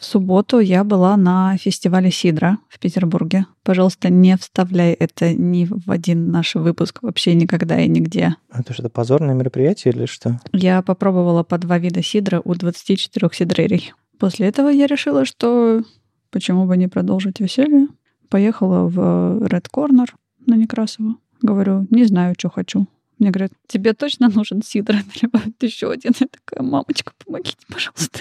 В субботу я была на фестивале Сидра в Петербурге. Пожалуйста, не вставляй это ни в один наш выпуск вообще никогда и нигде. Это что-то позорное мероприятие или что? Я попробовала по два вида сидра у 24 сидрерий. После этого я решила, что почему бы не продолжить веселье. Поехала в Red Corner на Некрасово. Говорю, не знаю, что хочу. Мне говорят, тебе точно нужен сидр? Наливают еще один. Я такая, мамочка, помогите, пожалуйста.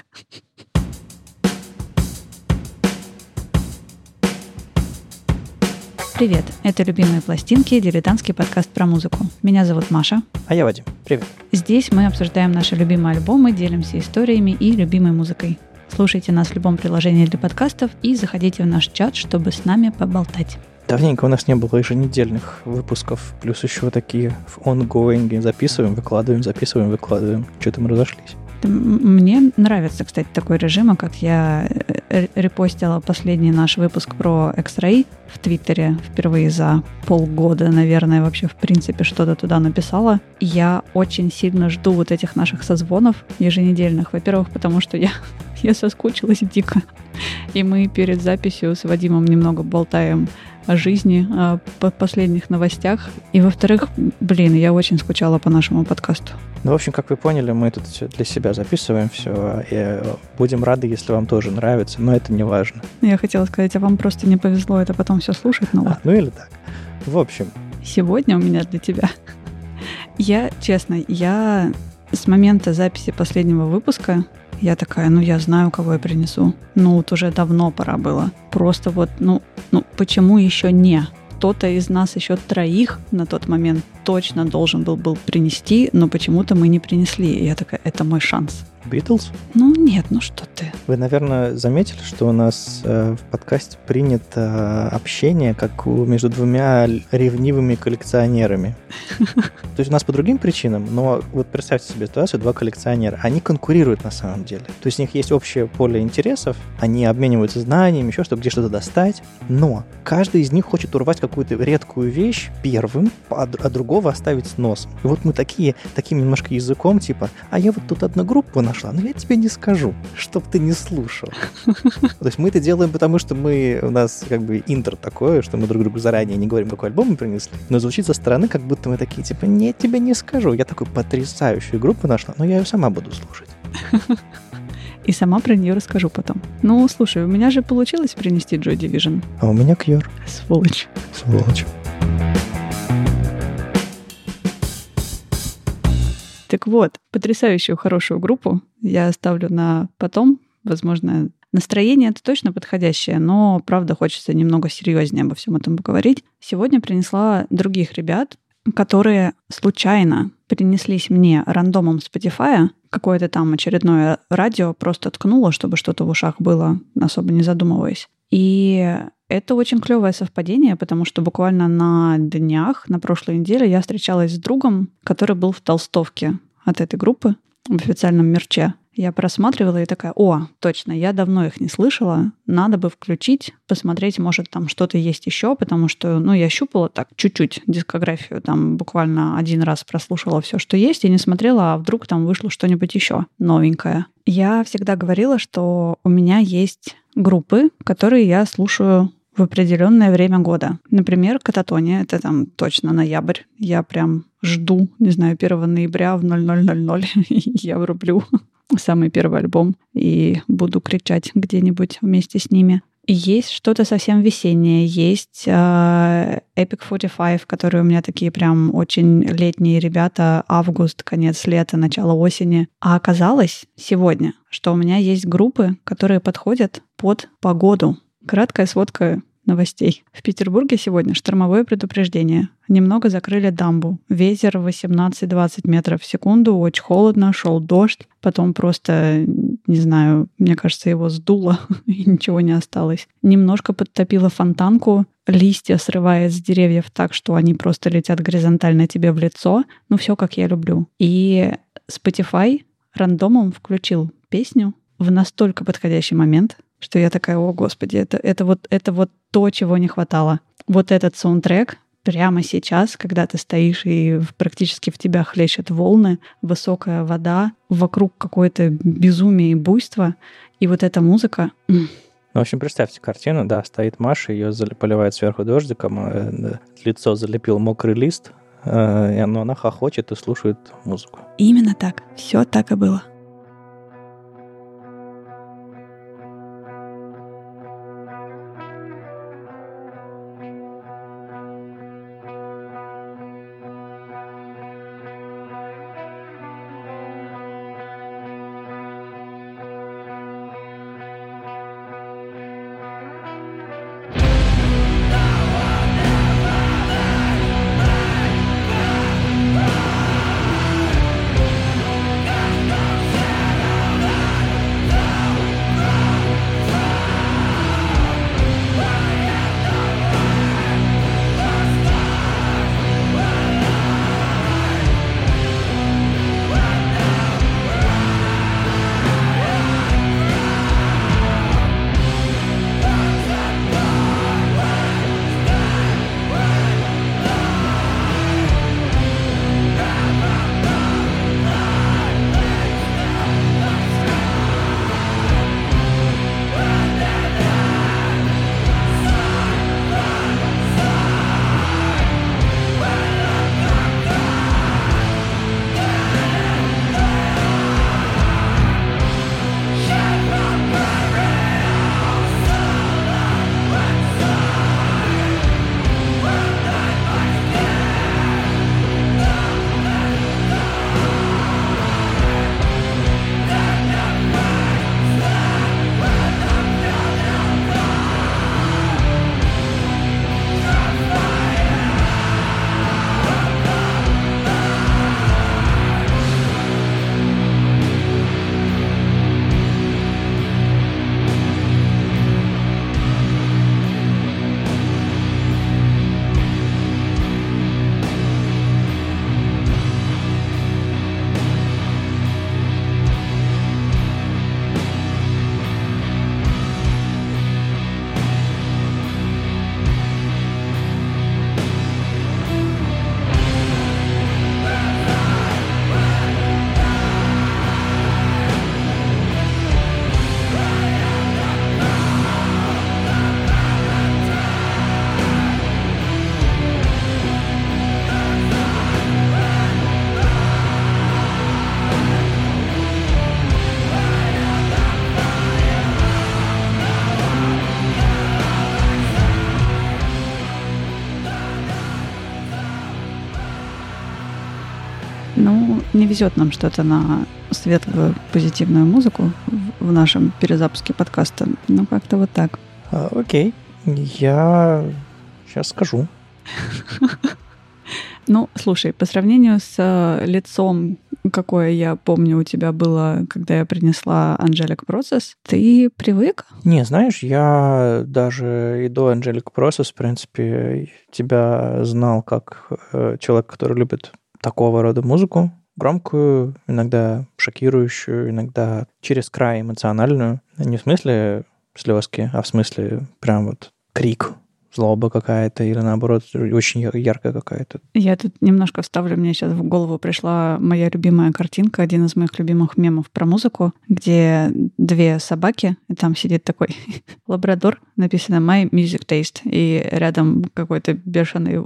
Привет, это «Любимые пластинки» — дилетантский подкаст про музыку. Меня зовут Маша. А я Вадим. Привет. Здесь мы обсуждаем наши любимые альбомы, делимся историями и любимой музыкой. Слушайте нас в любом приложении для подкастов и заходите в наш чат, чтобы с нами поболтать. Давненько у нас не было еженедельных выпусков, плюс еще такие в ongoing записываем, выкладываем, записываем, выкладываем. Что-то мы разошлись. Мне нравится, кстати, такой режим, а как я э, репостила последний наш выпуск про X-Ray в Твиттере впервые за полгода, наверное, вообще в принципе что-то туда написала. Я очень сильно жду вот этих наших созвонов еженедельных. Во-первых, потому что я, я соскучилась дико. И мы перед записью с Вадимом немного болтаем о жизни, о последних новостях. И, во-вторых, блин, я очень скучала по нашему подкасту. Ну, в общем, как вы поняли, мы тут все для себя записываем все, и будем рады, если вам тоже нравится, но это не важно. Я хотела сказать, а вам просто не повезло это потом все слушать, ну а, Ну или так. В общем. Сегодня у меня для тебя. Я, честно, я с момента записи последнего выпуска я такая, ну я знаю, кого я принесу. Ну вот уже давно пора было. Просто вот, ну, ну почему еще не? Кто-то из нас еще троих на тот момент точно должен был, был принести, но почему-то мы не принесли. И я такая, это мой шанс. Битлз? Ну нет, ну что ты. Вы, наверное, заметили, что у нас э, в подкасте принято общение как у, между двумя ревнивыми коллекционерами. То есть у нас по другим причинам, но вот представьте себе ситуацию, два коллекционера, они конкурируют на самом деле. То есть у них есть общее поле интересов, они обмениваются знаниями, еще что где что-то достать, но каждый из них хочет урвать какую-то редкую вещь первым, а, а другого оставить с носом. И вот мы такие, таким немножко языком, типа, а я вот тут одну группу нашла, но я тебе не скажу, чтоб ты не слушал. То есть мы это делаем, потому что мы, у нас как бы интер такое, что мы друг другу заранее не говорим, какой альбом мы принесли, но звучит со стороны, как будто мы такие, типа, нет, тебе не скажу. Я такую потрясающую группу нашла, но я ее сама буду слушать. И сама про нее расскажу потом. Ну, слушай, у меня же получилось принести Joy Division. А у меня Кьюр. Сволочь. Сволочь. Так вот, потрясающую хорошую группу я оставлю на потом. Возможно, настроение это точно подходящее, но правда хочется немного серьезнее обо всем этом поговорить. Сегодня принесла других ребят, которые случайно принеслись мне рандомом Spotify, какое-то там очередное радио просто ткнуло, чтобы что-то в ушах было, особо не задумываясь. И это очень клевое совпадение, потому что буквально на днях, на прошлой неделе, я встречалась с другом, который был в толстовке от этой группы в официальном мерче. Я просматривала и такая, о, точно, я давно их не слышала, надо бы включить, посмотреть, может, там что-то есть еще, потому что, ну, я щупала так чуть-чуть дискографию, там буквально один раз прослушала все, что есть, и не смотрела, а вдруг там вышло что-нибудь еще новенькое. Я всегда говорила, что у меня есть группы, которые я слушаю в определенное время года. Например, кататония, это там точно ноябрь. Я прям жду, не знаю, 1 ноября в 0000 я врублю самый первый альбом и буду кричать где-нибудь вместе с ними. Есть что-то совсем весеннее, есть э, Epic 45, которые у меня такие прям очень летние ребята, август, конец лета, начало осени. А оказалось сегодня, что у меня есть группы, которые подходят под погоду. Краткая сводка новостей. В Петербурге сегодня штормовое предупреждение. Немного закрыли дамбу. Ветер 18-20 метров в секунду, очень холодно, шел дождь. Потом просто, не знаю, мне кажется, его сдуло, и ничего не осталось. Немножко подтопило фонтанку, листья срывает с деревьев так, что они просто летят горизонтально тебе в лицо. Ну, все как я люблю. И Spotify рандомом включил песню в настолько подходящий момент, что я такая, о господи, это, это, вот, это вот то, чего не хватало. Вот этот саундтрек прямо сейчас, когда ты стоишь и практически в тебя хлещут волны, высокая вода, вокруг какое-то безумие и буйство, и вот эта музыка... Ну, в общем, представьте картину, да, стоит Маша, ее поливает сверху дождиком, э, лицо залепил мокрый лист, э, но она хохочет и слушает музыку. Именно так. Все так и было. Не везет нам что-то на светлую, позитивную музыку в нашем перезапуске подкаста. Ну, как-то вот так. А, окей. Я сейчас скажу. Ну, слушай, по сравнению с э, лицом, какое я помню у тебя было, когда я принесла Angelic Process, ты привык? Не, знаешь, я даже и до Angelic Process, в принципе, тебя знал как э, человек, который любит такого рода музыку громкую, иногда шокирующую, иногда через край эмоциональную. Не в смысле слезки, а в смысле прям вот крик злоба какая-то или наоборот очень яркая какая-то. Я тут немножко вставлю, мне сейчас в голову пришла моя любимая картинка, один из моих любимых мемов про музыку, где две собаки, и там сидит такой лабрадор, написано My Music Taste, и рядом какой-то бешеный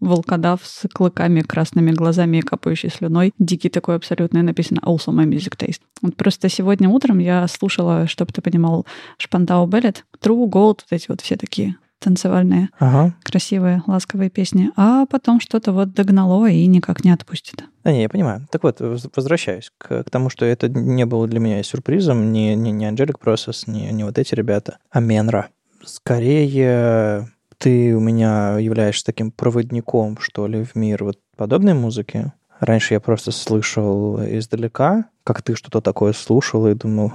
волкодав с клыками, красными глазами и капающей слюной, дикий такой абсолютно, написано Also My Music Taste. Вот просто сегодня утром я слушала, чтобы ты понимал, Шпандау Беллет, True Gold, вот эти вот все такие танцевальные, ага. красивые, ласковые песни, а потом что-то вот догнало и никак не отпустит. Да, не, я понимаю. Так вот, возвращаюсь к, к тому, что это не было для меня сюрпризом, не, не, не Angelic Process, не, не вот эти ребята, а Менра. Скорее, ты у меня являешься таким проводником, что ли, в мир вот подобной музыки. Раньше я просто слышал издалека, как ты что-то такое слушал и думал,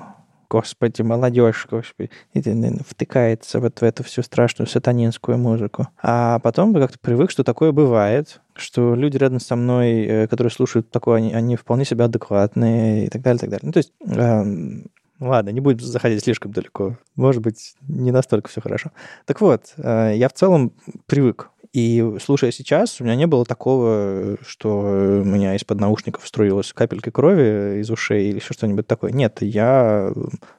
господи, молодежь, господи, и втыкается вот в эту всю страшную сатанинскую музыку. А потом как-то привык, что такое бывает, что люди рядом со мной, э, которые слушают такое, они, они вполне себя адекватные и так далее, и так далее. Ну, то есть, э, ладно, не будем заходить слишком далеко. Может быть, не настолько все хорошо. Так вот, э, я в целом привык И слушая сейчас, у меня не было такого, что у меня из-под наушников струилась капелька крови из ушей или еще что-нибудь такое. Нет, я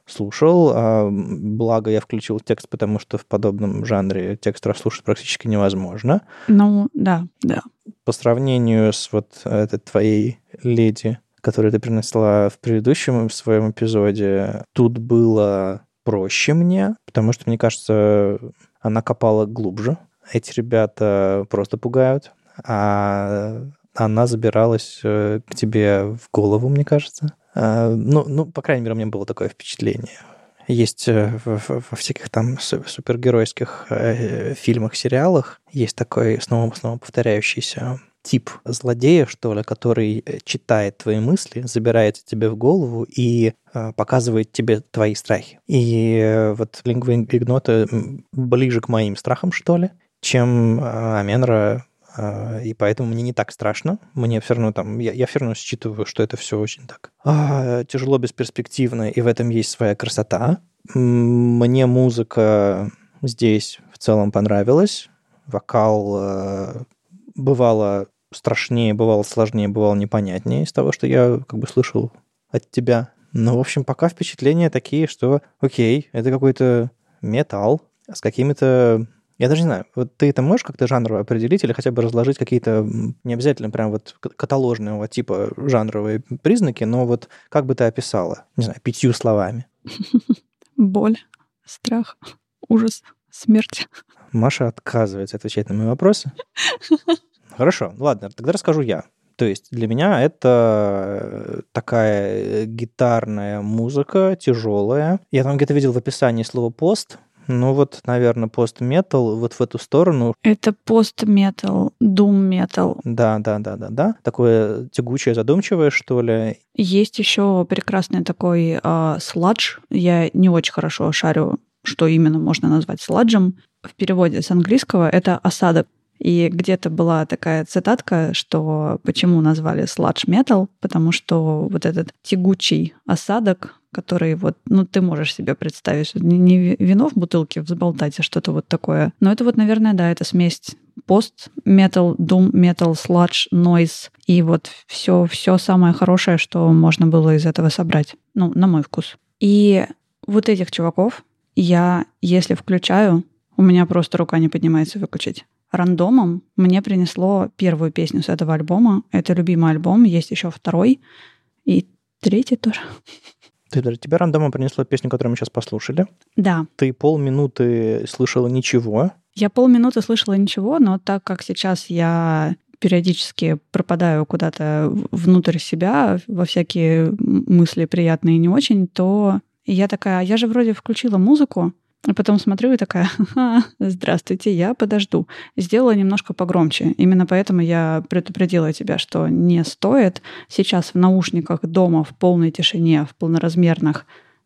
слушал, а благо я включил текст, потому что в подобном жанре текст расслушать практически невозможно. Ну, да, да. По сравнению с вот этой твоей леди, которую ты принесла в предыдущем своем эпизоде, тут было проще мне, потому что, мне кажется, она копала глубже. Эти ребята просто пугают, а она забиралась э, к тебе в голову, мне кажется. А, ну, ну, по крайней мере, у меня было такое впечатление. Есть э, во всяких там супергеройских э, фильмах, сериалах есть такой снова-снова повторяющийся тип злодея, что ли, который э, читает твои мысли, забирается тебе в голову и э, показывает тебе твои страхи. И э, вот лингва игнота ближе к моим страхам, что ли, чем э, Аменра э, и поэтому мне не так страшно. Мне все равно там, я, я все равно считываю, что это все очень так а, тяжело, бесперспективно, и в этом есть своя красота. Мне музыка здесь в целом понравилась. Вокал э, бывало страшнее, бывало сложнее, бывало непонятнее из того, что я как бы слышал от тебя. Но, в общем, пока впечатления такие, что окей, это какой-то металл с какими-то я даже не знаю, вот ты это можешь как-то жанрово определить или хотя бы разложить какие-то, не обязательно прям вот каталожного типа жанровые признаки, но вот как бы ты описала, не знаю, пятью словами? Боль, страх, ужас, смерть. Маша отказывается отвечать на мои вопросы. Хорошо, ладно, тогда расскажу я. То есть для меня это э, такая гитарная музыка, тяжелая. Я там где-то видел в описании слово пост. Ну вот, наверное, пост-метал вот в эту сторону. Это пост-метал, дум-метал. Да, да, да, да, да. Такое тягучее, задумчивое, что ли. Есть еще прекрасный такой э, сладж. Я не очень хорошо шарю, что именно можно назвать сладжем. В переводе с английского это осадок. И где-то была такая цитатка, что почему назвали сладж метал, потому что вот этот тягучий осадок, который вот, ну, ты можешь себе представить, не вино в бутылке взболтать, а что-то вот такое. Но это вот, наверное, да, это смесь пост метал, дум метал, сладж, нойз и вот все, все самое хорошее, что можно было из этого собрать. Ну, на мой вкус. И вот этих чуваков я, если включаю, у меня просто рука не поднимается выключить рандомом мне принесло первую песню с этого альбома. Это любимый альбом, есть еще второй и третий тоже. Ты, тебя рандомом принесло песню, которую мы сейчас послушали. Да. Ты полминуты слышала ничего. Я полминуты слышала ничего, но так как сейчас я периодически пропадаю куда-то внутрь себя, во всякие мысли приятные и не очень, то я такая, я же вроде включила музыку, а потом смотрю и такая, здравствуйте, я подожду. Сделала немножко погромче. Именно поэтому я предупредила тебя, что не стоит. Сейчас в наушниках дома в полной тишине, в полноразмерных,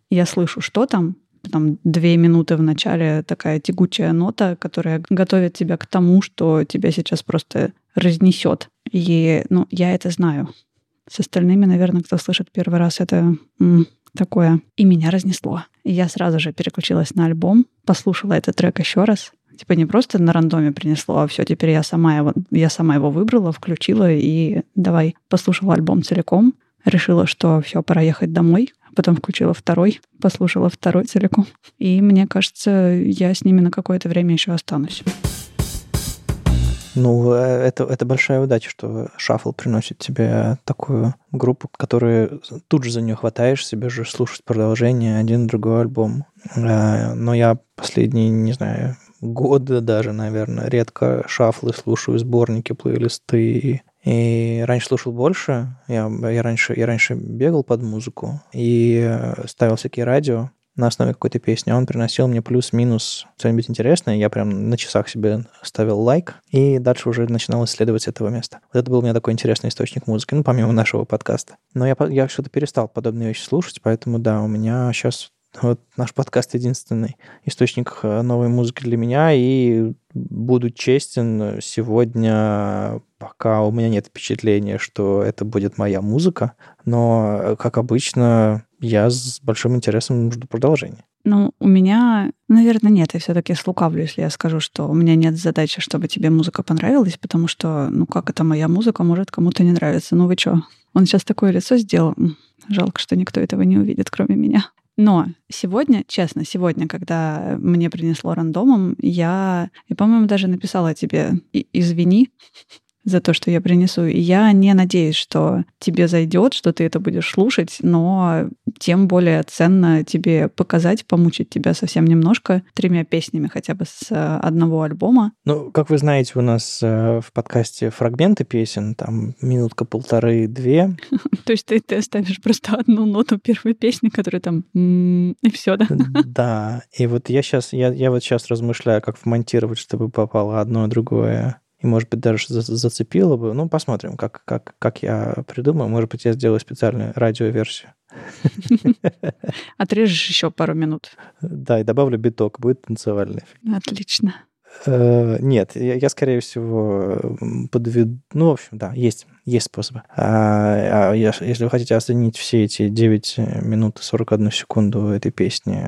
я слышу, что там, там две минуты в начале такая тягучая нота, которая готовит тебя к тому, что тебя сейчас просто разнесет. И ну, я это знаю. С остальными, наверное, кто слышит первый раз, это такое. И меня разнесло. И я сразу же переключилась на альбом, послушала этот трек еще раз. Типа не просто на рандоме принесло, а все, теперь я сама его, я сама его выбрала, включила и давай послушала альбом целиком. Решила, что все, пора ехать домой. Потом включила второй, послушала второй целиком. И мне кажется, я с ними на какое-то время еще останусь. Ну, э, это, это большая удача, что шаффл приносит тебе такую группу, которую тут же за нее хватаешь, себе же слушать продолжение, один другой альбом. Э, но я последние, не знаю, годы даже, наверное, редко шафлы слушаю, сборники, плейлисты. И раньше слушал больше. Я, я, раньше, я раньше бегал под музыку и ставил всякие радио на основе какой-то песни, он приносил мне плюс-минус что-нибудь интересное, я прям на часах себе ставил лайк, и дальше уже начинал исследовать этого места. Вот это был у меня такой интересный источник музыки, ну, помимо нашего подкаста. Но я, я что-то перестал подобные вещи слушать, поэтому, да, у меня сейчас вот наш подкаст единственный источник э, новой музыки для меня, и буду честен, сегодня пока у меня нет впечатления, что это будет моя музыка, но, как обычно, я с большим интересом жду продолжения. Ну, у меня Наверное, нет. Я все-таки слукавлю, если я скажу, что у меня нет задачи, чтобы тебе музыка понравилась, потому что, ну как это моя музыка может кому-то не нравиться? Ну вы что? Он сейчас такое лицо сделал. Жалко, что никто этого не увидит, кроме меня. Но сегодня, честно, сегодня, когда мне принесло рандомом, я, я по-моему, даже написала тебе «извини», за то, что я принесу. И я не надеюсь, что тебе зайдет, что ты это будешь слушать, но тем более ценно тебе показать, помучить тебя совсем немножко тремя песнями хотя бы с э, одного альбома. Ну, как вы знаете, у нас э, в подкасте фрагменты песен, там минутка полторы-две. То есть ты, оставишь просто одну ноту первой песни, которая там и все, да? Да. И вот я сейчас, я, я вот сейчас размышляю, как вмонтировать, чтобы попало одно и другое и, может быть, даже зацепило бы. Ну, посмотрим, как, как, как я придумаю. Может быть, я сделаю специальную радиоверсию. Отрежешь еще пару минут. Да, и добавлю биток, будет танцевальный. Отлично. Э, нет, я, я, скорее всего, подведу... Ну, в общем, да, есть, есть способы. А, а если вы хотите оценить все эти 9 минут и 41 секунду этой песни,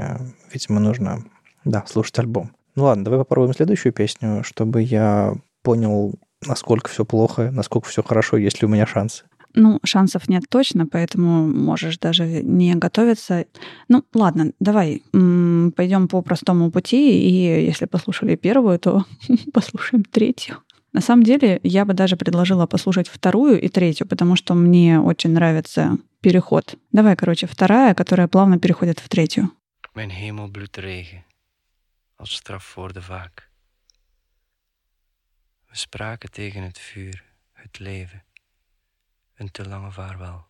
видимо, нужно, да, слушать альбом. Ну ладно, давай попробуем следующую песню, чтобы я понял, насколько все плохо, насколько все хорошо, есть ли у меня шансы. Ну, шансов нет точно, поэтому можешь даже не готовиться. Ну, ладно, давай пойдем по простому пути, и если послушали первую, то послушаем третью. На самом деле, я бы даже предложила послушать вторую и третью, потому что мне очень нравится переход. Давай, короче, вторая, которая плавно переходит в третью. Mijn hemel bloedt regen, als straf voor de vaak. We spraken tegen het vuur, het leven, een te lange vaarwel.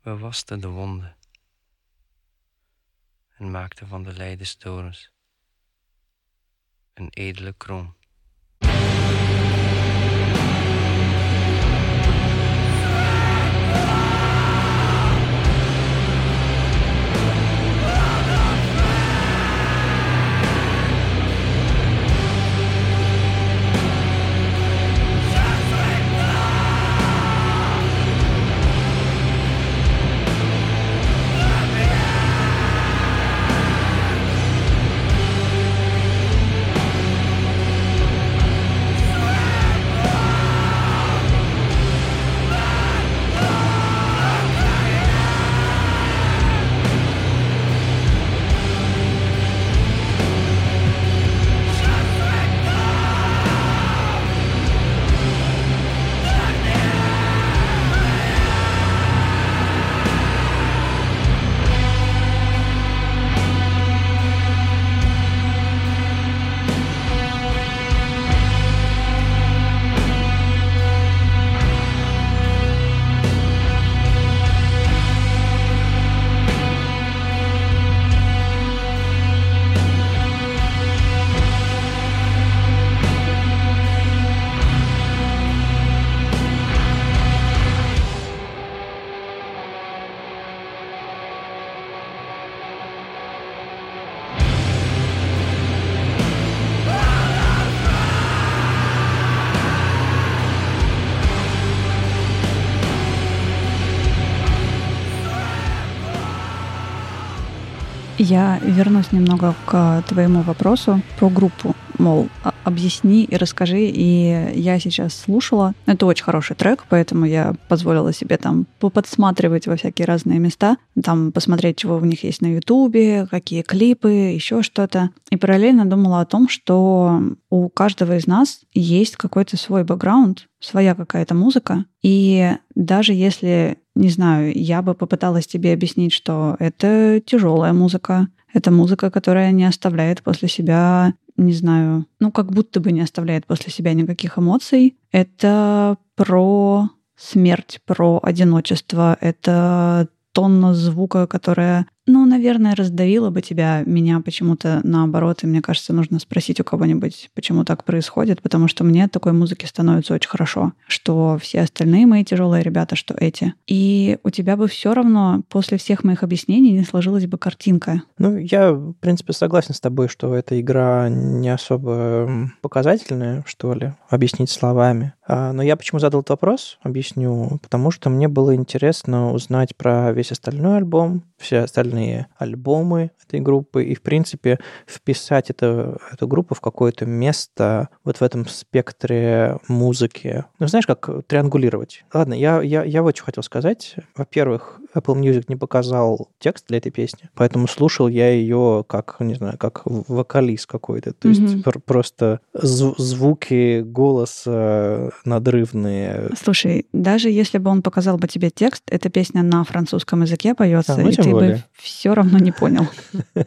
We wasten de wonden en maakten van de lijdenstorens een edele kroon. Я вернусь немного к твоему вопросу про группу. Мол, объясни и расскажи. И я сейчас слушала. Это очень хороший трек, поэтому я позволила себе там подсматривать во всякие разные места, там посмотреть, чего у них есть на Ютубе, какие клипы, еще что-то. И параллельно думала о том, что у каждого из нас есть какой-то свой бэкграунд, своя какая-то музыка. И даже если не знаю, я бы попыталась тебе объяснить, что это тяжелая музыка, это музыка, которая не оставляет после себя, не знаю, ну как будто бы не оставляет после себя никаких эмоций. Это про смерть, про одиночество, это тонна звука, которая ну, наверное, раздавило бы тебя, меня почему-то наоборот. И мне кажется, нужно спросить у кого-нибудь, почему так происходит, потому что мне от такой музыки становится очень хорошо, что все остальные мои тяжелые ребята, что эти. И у тебя бы все равно после всех моих объяснений не сложилась бы картинка. Ну, я, в принципе, согласен с тобой, что эта игра не особо показательная, что ли, объяснить словами. А, но я почему задал этот вопрос, объясню. Потому что мне было интересно узнать про весь остальной альбом, все остальные замечательные альбомы этой группы, и, в принципе, вписать это, эту группу в какое-то место вот в этом спектре музыки. Ну, знаешь, как триангулировать. Ладно, я, я, я вот что хотел сказать. Во-первых, Apple Music не показал текст для этой песни, поэтому слушал я ее как, не знаю, как вокалист какой-то. То есть mm-hmm. просто зв- звуки голоса надрывные. Слушай, даже если бы он показал бы тебе текст, эта песня на французском языке поется, а, ну, и ты более. бы все равно не понял.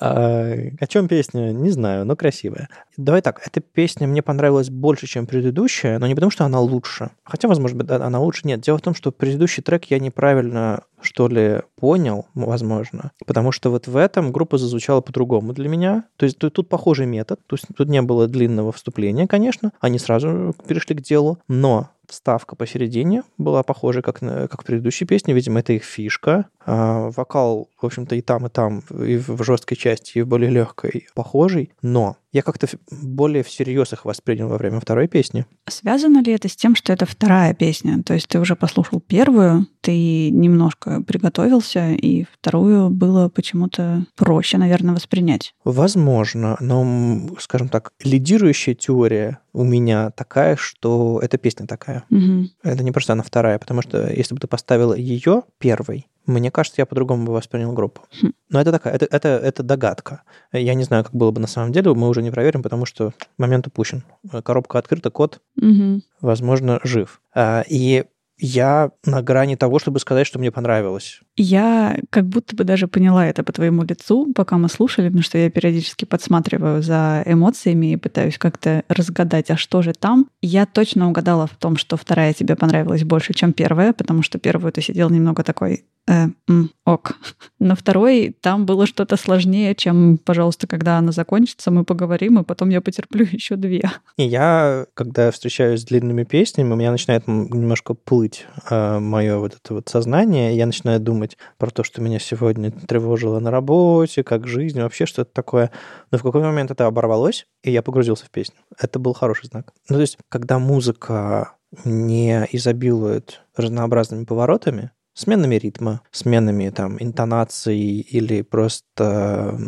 А, о чем песня? Не знаю, но красивая. Давай так, эта песня мне понравилась больше, чем предыдущая, но не потому, что она лучше. Хотя, возможно, она лучше. Нет, дело в том, что предыдущий трек я неправильно, что ли, понял, возможно. Потому что вот в этом группа зазвучала по-другому для меня. То есть тут, тут похожий метод. То есть тут не было длинного вступления, конечно. Они сразу перешли к делу. Но вставка посередине была похожа, как, на, как в предыдущей песне. Видимо, это их фишка. А, вокал, в общем-то, и там, и там, и в жесткой части, и в более легкой похожий. Но я как-то более всерьез их воспринял во время второй песни. Связано ли это с тем, что это вторая песня? То есть ты уже послушал первую, ты немножко приготовился, и вторую было почему-то проще, наверное, воспринять? Возможно, но, скажем так, лидирующая теория у меня такая, что эта песня такая. Угу. Это не просто она вторая, потому что если бы ты поставила ее первой, мне кажется, я по-другому бы воспринял группу. Хм. Но это такая, это, это, это догадка. Я не знаю, как было бы на самом деле, мы уже не проверим, потому что момент упущен. Коробка открыта, код, угу. возможно, жив. А, и я на грани того, чтобы сказать, что мне понравилось. Я как будто бы даже поняла это по твоему лицу, пока мы слушали, потому что я периодически подсматриваю за эмоциями и пытаюсь как-то разгадать, а что же там. Я точно угадала в том, что вторая тебе понравилась больше, чем первая, потому что первую ты сидел немного такой, э, м, ок. На второй там было что-то сложнее, чем, пожалуйста, когда она закончится, мы поговорим, и потом я потерплю еще две. И я, когда встречаюсь с длинными песнями, у меня начинает немножко плыть э, мое вот это вот сознание, я начинаю думать про то, что меня сегодня тревожило на работе, как жизнь, вообще что-то такое. Но в какой-то момент это оборвалось, и я погрузился в песню. Это был хороший знак. Ну, то есть, когда музыка не изобилует разнообразными поворотами, сменами ритма, сменами там интонации или просто,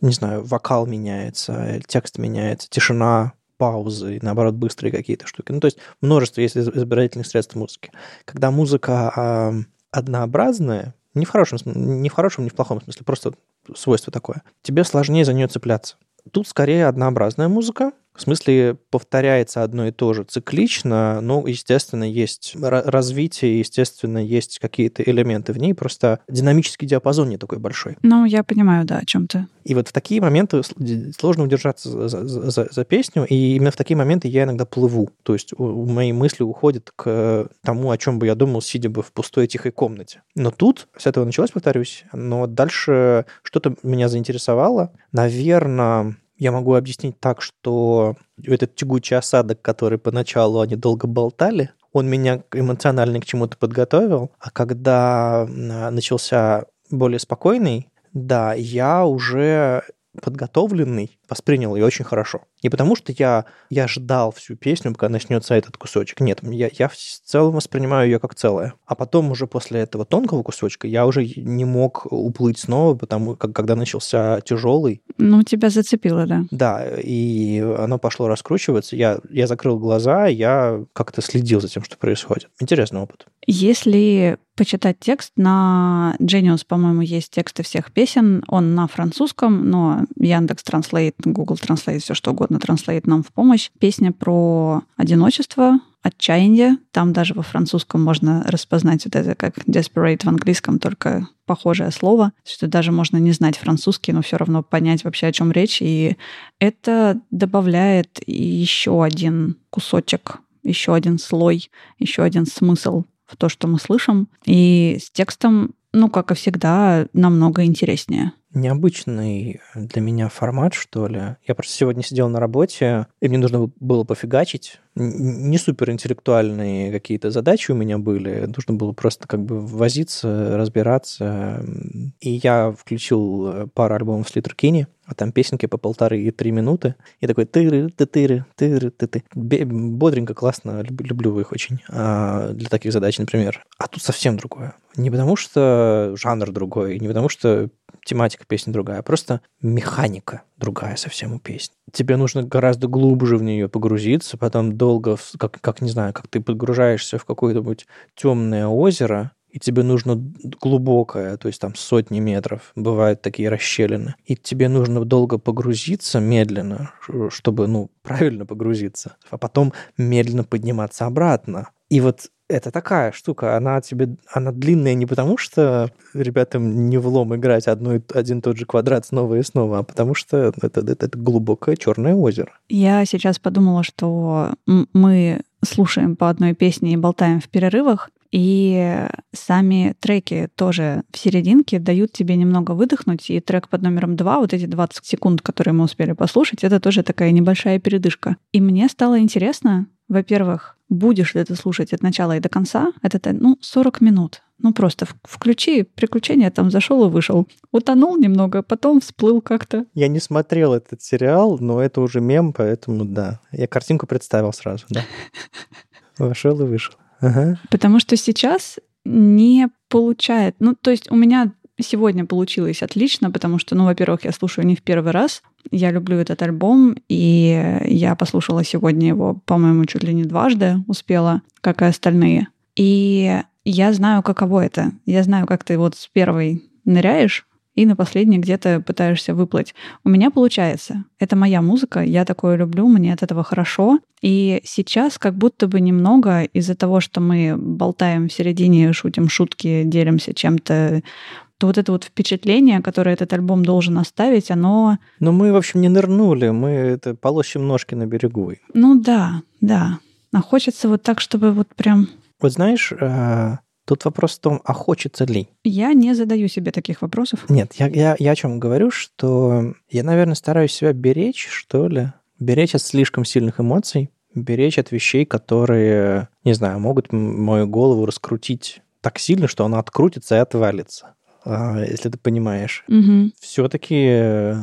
не знаю, вокал меняется, текст меняется, тишина, паузы, наоборот, быстрые какие-то штуки. Ну, то есть множество есть избирательных средств музыки. Когда музыка однообразная, не в хорошем, не в хорошем, не в плохом смысле, просто свойство такое, тебе сложнее за нее цепляться. Тут скорее однообразная музыка, в смысле, повторяется одно и то же циклично, но, естественно, есть развитие, естественно, есть какие-то элементы в ней, просто динамический диапазон не такой большой. Ну, я понимаю, да, о чем ты. И вот в такие моменты сложно удержаться за, за, за, за песню, и именно в такие моменты я иногда плыву. То есть у, мои мысли уходят к тому, о чем бы я думал, сидя бы в пустой тихой комнате. Но тут, с этого началось, повторюсь, но дальше что-то меня заинтересовало. Наверное, я могу объяснить так, что этот тягучий осадок, который поначалу они долго болтали, он меня эмоционально к чему-то подготовил, а когда начался более спокойный, да, я уже подготовленный воспринял ее очень хорошо. Не потому, что я, я ждал всю песню, пока начнется этот кусочек. Нет, я, я в целом воспринимаю ее как целое. А потом уже после этого тонкого кусочка я уже не мог уплыть снова, потому как когда начался тяжелый. Ну, тебя зацепило, да. Да, и оно пошло раскручиваться. Я, я закрыл глаза, я как-то следил за тем, что происходит. Интересный опыт. Если почитать текст, на Genius, по-моему, есть тексты всех песен. Он на французском, но Яндекс Translate Google Translate, все что угодно Translate нам в помощь. Песня про одиночество, отчаяние. Там даже во французском можно распознать вот это как desperate в английском, только похожее слово, что даже можно не знать французский, но все равно понять вообще, о чем речь. И это добавляет еще один кусочек, еще один слой, еще один смысл в то, что мы слышим. И с текстом, ну, как и всегда, намного интереснее. Необычный для меня формат, что ли. Я просто сегодня сидел на работе, и мне нужно было пофигачить. Не супер интеллектуальные какие-то задачи у меня были. Нужно было просто как бы возиться, разбираться. И я включил э, пару альбомов с Литркини, а там песенки по полторы и три минуты. И такой тыры ты тыры тыры ты ты Бодренько, классно, люблю их очень. А для таких задач, например. А тут совсем другое. Не потому что жанр другой, не потому что тематика песни другая, а просто механика другая совсем у песни. Тебе нужно гораздо глубже в нее погрузиться, потом долго, как, как не знаю, как ты погружаешься в какое-нибудь темное озеро, и тебе нужно глубокое, то есть там сотни метров, бывают такие расщелины, и тебе нужно долго погрузиться медленно, чтобы, ну, правильно погрузиться, а потом медленно подниматься обратно. И вот это такая штука, она тебе, она длинная не потому, что ребятам не влом играть одно, один тот же квадрат снова и снова, а потому что это, это, это глубокое черное озеро. Я сейчас подумала, что мы слушаем по одной песне и болтаем в перерывах, и сами треки тоже в серединке дают тебе немного выдохнуть. И трек под номером два, вот эти 20 секунд, которые мы успели послушать, это тоже такая небольшая передышка. И мне стало интересно, во-первых, будешь ли ты слушать от начала и до конца, это, ну, 40 минут. Ну, просто включи приключения, там зашел и вышел. Утонул немного, потом всплыл как-то. Я не смотрел этот сериал, но это уже мем, поэтому да. Я картинку представил сразу, да. Вошел и вышел. Ага. Потому что сейчас не получает. Ну, то есть у меня сегодня получилось отлично, потому что, ну, во-первых, я слушаю не в первый раз. Я люблю этот альбом, и я послушала сегодня его, по-моему, чуть ли не дважды успела, как и остальные. И я знаю, каково это. Я знаю, как ты вот с первой ныряешь, и на последний где-то пытаешься выплыть. У меня получается. Это моя музыка, я такое люблю, мне от этого хорошо. И сейчас как будто бы немного из-за того, что мы болтаем в середине, шутим шутки, делимся чем-то, то вот это вот впечатление, которое этот альбом должен оставить, оно... Но мы, в общем, не нырнули, мы это полощем ножки на берегу. Ну да, да. А хочется вот так, чтобы вот прям... Вот знаешь, э, Тут вопрос в том, а хочется ли? Я не задаю себе таких вопросов. Нет, я, я, я о чем говорю, что я, наверное, стараюсь себя беречь, что ли, беречь от слишком сильных эмоций, беречь от вещей, которые, не знаю, могут мою голову раскрутить так сильно, что она открутится и отвалится, если ты понимаешь. Угу. Все-таки,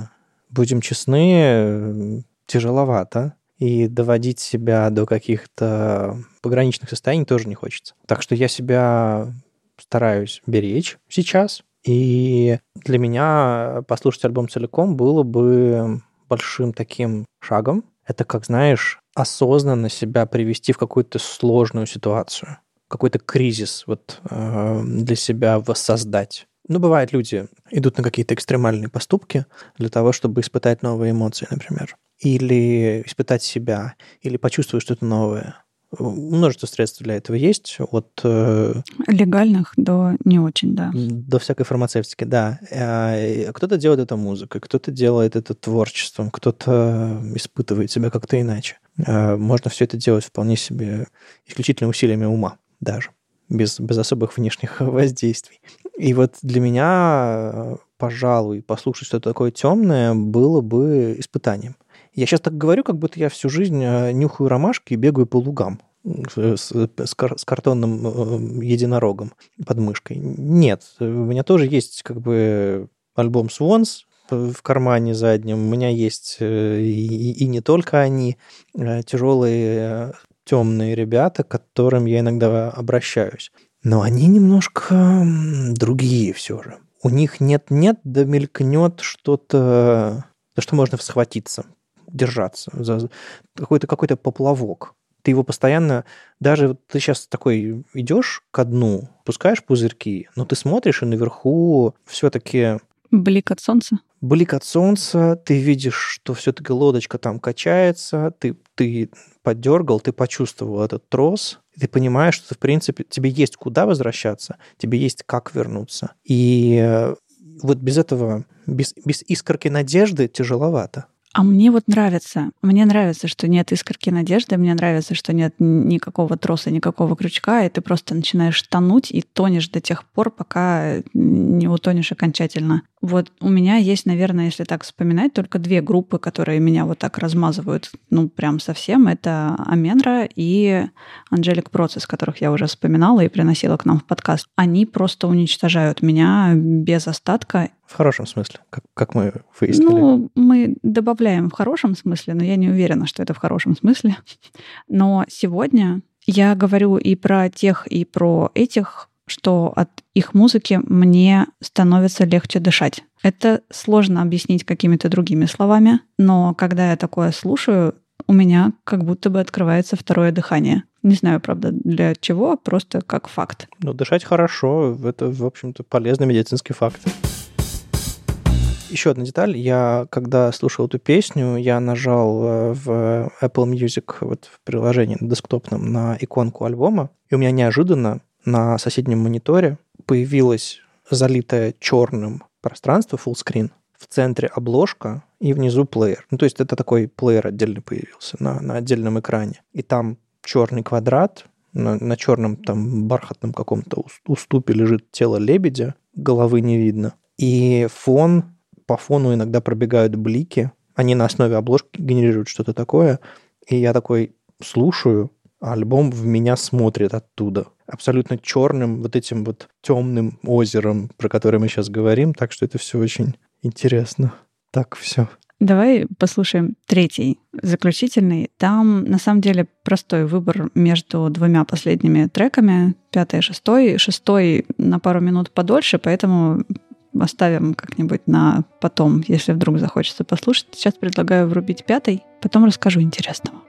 будем честны, тяжеловато и доводить себя до каких-то пограничных состояний тоже не хочется. Так что я себя стараюсь беречь сейчас. И для меня послушать альбом целиком было бы большим таким шагом. Это, как знаешь, осознанно себя привести в какую-то сложную ситуацию, какой-то кризис вот э, для себя воссоздать. Ну, бывает, люди идут на какие-то экстремальные поступки для того, чтобы испытать новые эмоции, например или испытать себя, или почувствовать что-то новое. Множество средств для этого есть, от... Э, Легальных до не очень, да. До всякой фармацевтики, да. А, кто-то делает это музыкой, кто-то делает это творчеством, кто-то испытывает себя как-то иначе. Можно все это делать вполне себе исключительно усилиями ума даже, без, без особых внешних воздействий. И вот для меня, пожалуй, послушать что-то такое темное было бы испытанием. Я сейчас так говорю, как будто я всю жизнь э, нюхаю ромашки и бегаю по лугам с, с, кар, с картонным э, единорогом под мышкой. Нет, у меня тоже есть как бы альбом Swans в кармане заднем. У меня есть э, и, и не только они, тяжелые темные ребята, к которым я иногда обращаюсь. Но они немножко другие все же. У них нет-нет, да мелькнет что-то, за что можно схватиться держаться, за какой-то какой поплавок. Ты его постоянно, даже ты сейчас такой идешь ко дну, пускаешь пузырьки, но ты смотришь, и наверху все-таки... Блик от солнца. Блик от солнца, ты видишь, что все-таки лодочка там качается, ты, ты подергал, ты почувствовал этот трос, ты понимаешь, что, в принципе, тебе есть куда возвращаться, тебе есть как вернуться. И э, вот без этого, без, без искорки надежды тяжеловато. А мне вот нравится. Мне нравится, что нет искорки надежды, мне нравится, что нет никакого троса, никакого крючка, и ты просто начинаешь тонуть и тонешь до тех пор, пока не утонешь окончательно. Вот у меня есть, наверное, если так вспоминать, только две группы, которые меня вот так размазывают, ну, прям совсем. Это Аменра и Анжелик Процесс, которых я уже вспоминала и приносила к нам в подкаст. Они просто уничтожают меня без остатка. В хорошем смысле, как, как мы выяснили. Ну, мы добавляем в хорошем смысле, но я не уверена, что это в хорошем смысле. Но сегодня я говорю и про тех, и про этих что от их музыки мне становится легче дышать. Это сложно объяснить какими-то другими словами, но когда я такое слушаю, у меня как будто бы открывается второе дыхание. Не знаю, правда, для чего, просто как факт. Ну, дышать хорошо, это, в общем-то, полезный медицинский факт. Еще одна деталь. Я, когда слушал эту песню, я нажал э, в Apple Music вот в приложении десктопном на иконку альбома, и у меня неожиданно на соседнем мониторе появилось залитое черным пространство fullscreen, в центре обложка и внизу плеер. Ну, то есть это такой плеер отдельно появился на, на отдельном экране. И там черный квадрат, на, на черном там бархатном каком-то уступе лежит тело лебедя, головы не видно. И фон, по фону иногда пробегают блики, они на основе обложки генерируют что-то такое. И я такой слушаю, альбом в меня смотрит оттуда. Абсолютно черным, вот этим вот темным озером, про которое мы сейчас говорим. Так что это все очень интересно. Так, все. Давай послушаем третий, заключительный. Там, на самом деле, простой выбор между двумя последними треками, пятый и шестой. Шестой на пару минут подольше, поэтому оставим как-нибудь на потом, если вдруг захочется послушать. Сейчас предлагаю врубить пятый, потом расскажу интересного.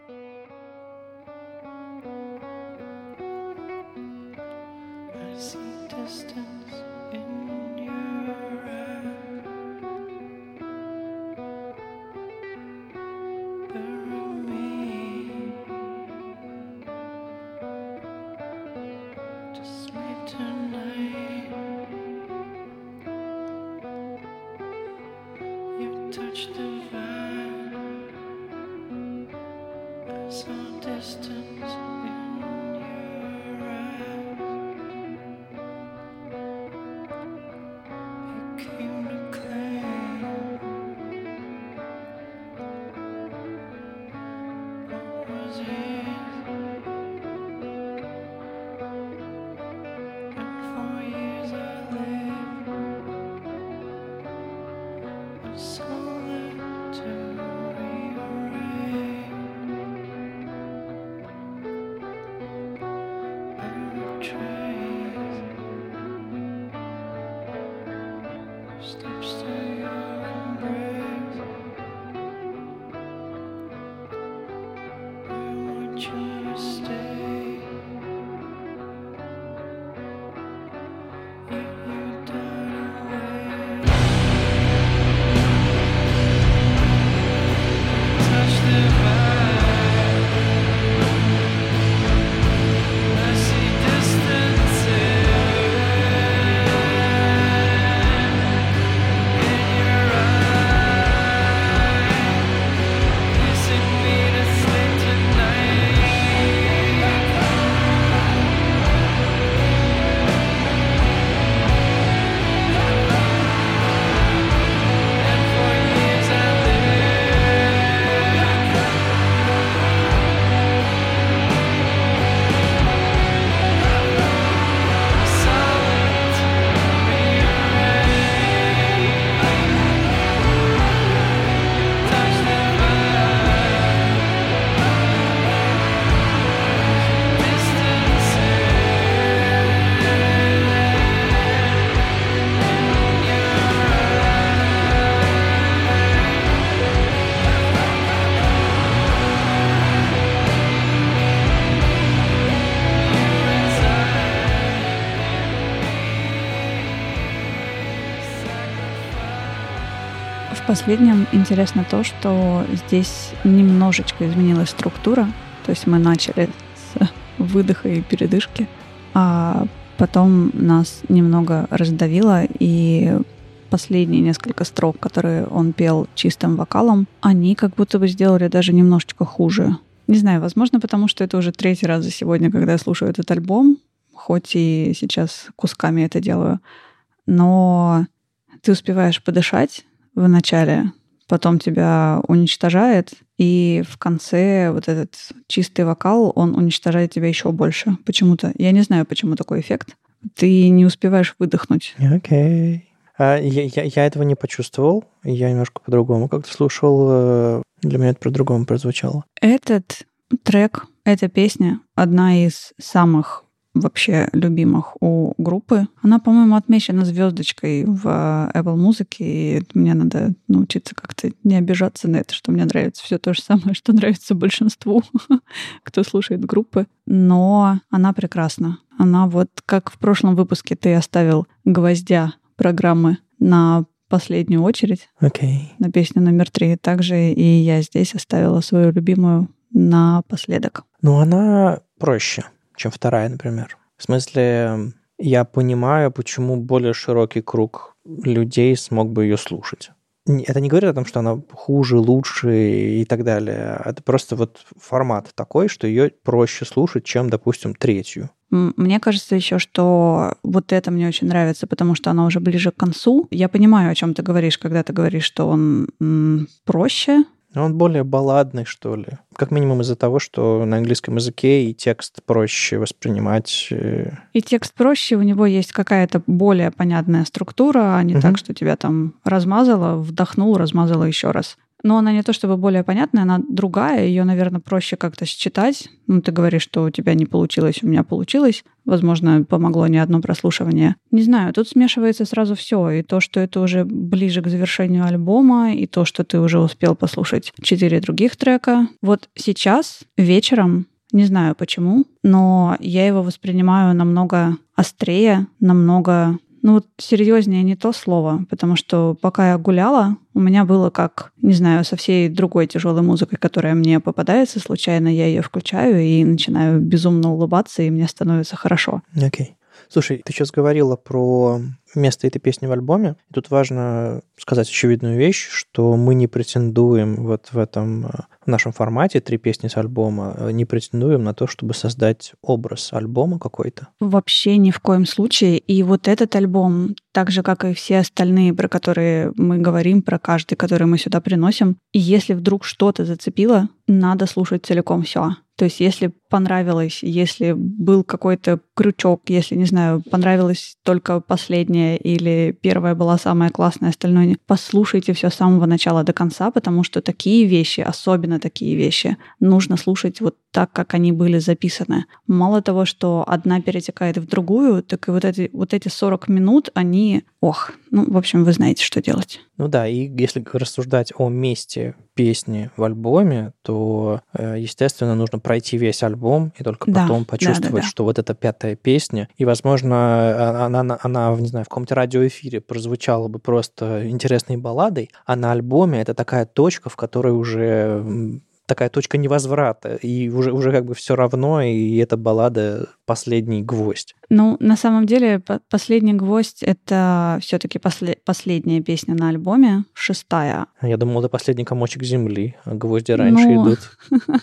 touch the vine, some distance. Последнем интересно то, что здесь немножечко изменилась структура. То есть мы начали с выдоха и передышки, а потом нас немного раздавило, и последние несколько строк, которые он пел чистым вокалом, они как будто бы сделали даже немножечко хуже. Не знаю, возможно, потому что это уже третий раз за сегодня, когда я слушаю этот альбом, хоть и сейчас кусками это делаю. Но ты успеваешь подышать в начале, потом тебя уничтожает, и в конце вот этот чистый вокал, он уничтожает тебя еще больше. Почему-то. Я не знаю, почему такой эффект. Ты не успеваешь выдохнуть. Окей. Okay. А, я, я, я этого не почувствовал. Я немножко по-другому как-то слушал. Э, для меня это по-другому прозвучало. Этот трек, эта песня одна из самых вообще любимых у группы. Она, по-моему, отмечена звездочкой в Apple Music, и мне надо научиться как-то не обижаться на это, что мне нравится все то же самое, что нравится большинству, кто слушает группы. Но она прекрасна. Она вот, как в прошлом выпуске ты оставил гвоздя программы на последнюю очередь, okay. на песню номер три. Также и я здесь оставила свою любимую напоследок. Ну, она проще чем вторая, например. В смысле, я понимаю, почему более широкий круг людей смог бы ее слушать. Это не говорит о том, что она хуже, лучше и так далее. Это просто вот формат такой, что ее проще слушать, чем, допустим, третью. Мне кажется еще, что вот это мне очень нравится, потому что она уже ближе к концу. Я понимаю, о чем ты говоришь, когда ты говоришь, что он проще, он более балладный, что ли. Как минимум из-за того, что на английском языке и текст проще воспринимать. Э. И текст проще, у него есть какая-то более понятная структура, а не угу. так, что тебя там размазало, вдохнул, размазало еще раз но она не то чтобы более понятная, она другая, ее, наверное, проще как-то считать. Ну, ты говоришь, что у тебя не получилось, у меня получилось. Возможно, помогло не одно прослушивание. Не знаю, тут смешивается сразу все. И то, что это уже ближе к завершению альбома, и то, что ты уже успел послушать четыре других трека. Вот сейчас, вечером, не знаю почему, но я его воспринимаю намного острее, намного ну вот серьезнее не то слово, потому что пока я гуляла, у меня было как, не знаю, со всей другой тяжелой музыкой, которая мне попадается случайно, я ее включаю и начинаю безумно улыбаться, и мне становится хорошо. Окей. Okay. Слушай, ты сейчас говорила про место этой песни в альбоме. И тут важно сказать очевидную вещь, что мы не претендуем вот в этом в нашем формате три песни с альбома, не претендуем на то, чтобы создать образ альбома какой-то. Вообще ни в коем случае. И вот этот альбом, так же, как и все остальные, про которые мы говорим, про каждый, который мы сюда приносим, если вдруг что-то зацепило, надо слушать целиком все. То есть, если понравилось, если был какой-то крючок, если, не знаю, понравилось только последнее или первая была самая классная, остальное. Послушайте все с самого начала до конца, потому что такие вещи, особенно такие вещи, нужно слушать вот так, как они были записаны. Мало того, что одна перетекает в другую, так и вот эти, вот эти 40 минут, они... Ох, ну, в общем, вы знаете, что делать. Ну да, и если рассуждать о месте песни в альбоме, то, э, естественно, нужно пройти весь альбом и только потом да, почувствовать, да, да, да. что вот эта пятая песня, и, возможно, а, она, она, она, не знаю, в каком-то радиоэфире прозвучала бы просто интересной балладой, а на альбоме это такая точка, в которой уже такая точка невозврата, и уже, уже как бы все равно, и эта баллада последний гвоздь. Ну, на самом деле, последний гвоздь это все-таки после, последняя песня на альбоме, шестая. Я думал, это последний комочек земли, а гвозди раньше ну, идут.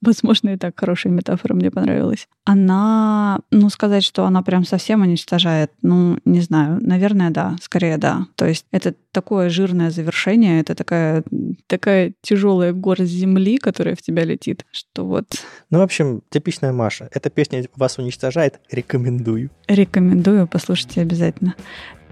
Возможно, и так хорошая метафора мне понравилась. Она, ну, сказать, что она прям совсем уничтожает, ну, не знаю, наверное, да, скорее да. То есть это такое жирное завершение, это такая, такая тяжелая горсть земли, которая в тебя летит, что вот... Ну, в общем, типичная Маша. Эта песня вас уничтожает, рекомендую. Рекомендую, послушайте обязательно.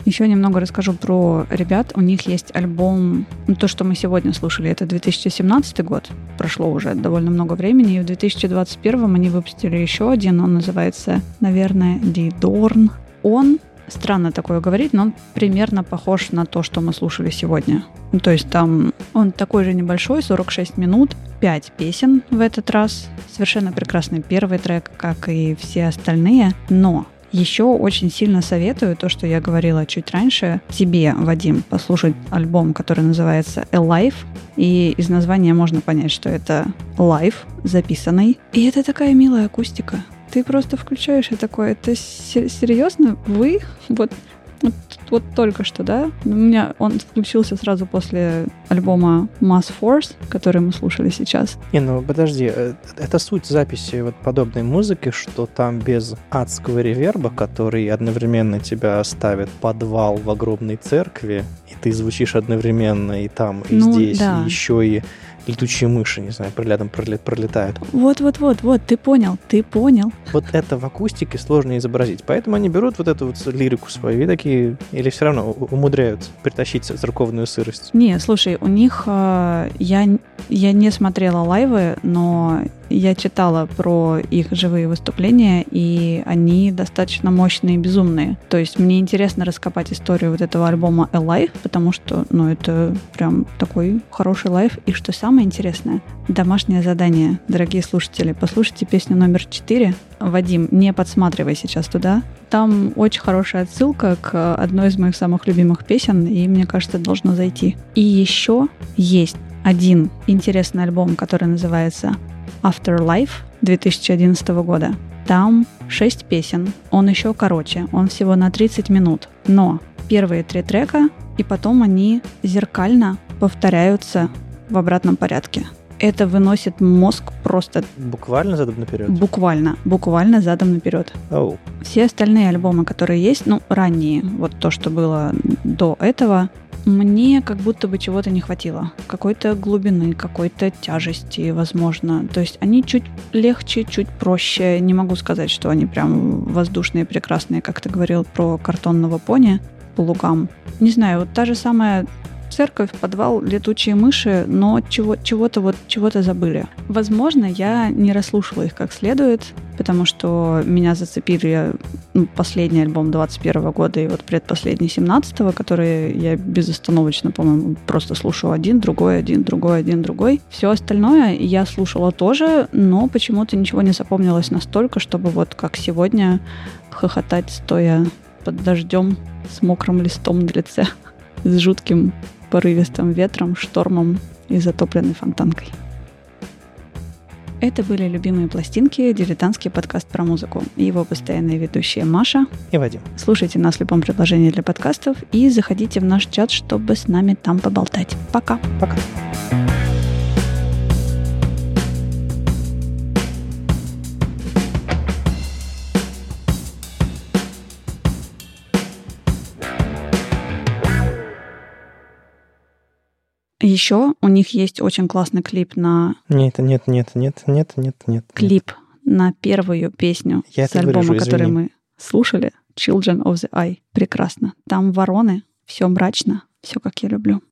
Еще немного расскажу про ребят. У них есть альбом, ну, то, что мы сегодня слушали, это 2017 год. Прошло уже довольно много времени. И в 2021 они выпустили еще один. Он называется, наверное, Die Dorn. Он странно такое говорить, но он примерно похож на то, что мы слушали сегодня. Ну, то есть там он такой же небольшой, 46 минут, 5 песен в этот раз. Совершенно прекрасный первый трек, как и все остальные. Но еще очень сильно советую то, что я говорила чуть раньше, тебе, Вадим, послушать альбом, который называется Alive. И из названия можно понять, что это лайв записанный. И это такая милая акустика. Ты просто включаешь и такое, это серьезно? Вы? Вот Вот, вот только что, да? У меня он включился сразу после альбома Mass Force, который мы слушали сейчас. Не, ну подожди, э, это суть записи вот подобной музыки, что там без адского реверба, который одновременно тебя ставит подвал в огромной церкви, и ты звучишь одновременно и там, и Ну, здесь, да. и еще и летучие мыши, не знаю, рядом проле- пролетают. Вот-вот-вот, вот, ты понял, ты понял. Вот это в акустике сложно изобразить. Поэтому они берут вот эту вот лирику свою и такие, или все равно у- умудряются притащить церковную сырость. Не, слушай, у них э, я, я не смотрела лайвы, но я читала про их живые выступления, и они достаточно мощные и безумные. То есть мне интересно раскопать историю вот этого альбома Alive, потому что, ну, это прям такой хороший лайв. И что самое интересное, домашнее задание, дорогие слушатели, послушайте песню номер 4. Вадим, не подсматривай сейчас туда. Там очень хорошая отсылка к одной из моих самых любимых песен, и мне кажется, должно зайти. И еще есть один интересный альбом, который называется Afterlife 2011 года. Там 6 песен, он еще короче, он всего на 30 минут. Но первые три трека, и потом они зеркально повторяются в обратном порядке. Это выносит мозг просто Буквально задом наперед. буквально, буквально задом наперед. Оу. Все остальные альбомы, которые есть, ну, ранние, вот то, что было до этого, мне как будто бы чего-то не хватило. Какой-то глубины, какой-то тяжести, возможно. То есть они чуть легче, чуть проще. Не могу сказать, что они прям воздушные, прекрасные, как ты говорил про картонного пони по лугам. Не знаю, вот та же самая церковь, подвал, летучие мыши, но чего, чего-то вот чего-то забыли. Возможно, я не расслушала их как следует, потому что меня зацепили ну, последний альбом 21 года и вот предпоследний 17 который я безостановочно, по-моему, просто слушала один, другой, один, другой, один, другой. Все остальное я слушала тоже, но почему-то ничего не запомнилось настолько, чтобы вот как сегодня хохотать, стоя под дождем с мокрым листом на лице, с жутким порывистым ветром, штормом и затопленной фонтанкой. Это были любимые пластинки, дилетантский подкаст про музыку. Его постоянные ведущие Маша. И Вадим. Слушайте нас в любом приложении для подкастов и заходите в наш чат, чтобы с нами там поболтать. Пока! Пока. Еще у них есть очень классный клип на Нет, нет, нет, нет, нет, нет, нет. клип на первую песню Я с альбома, вырежу, который извини. мы слушали, Children of the Eye. Прекрасно. Там вороны, все мрачно, все как я люблю.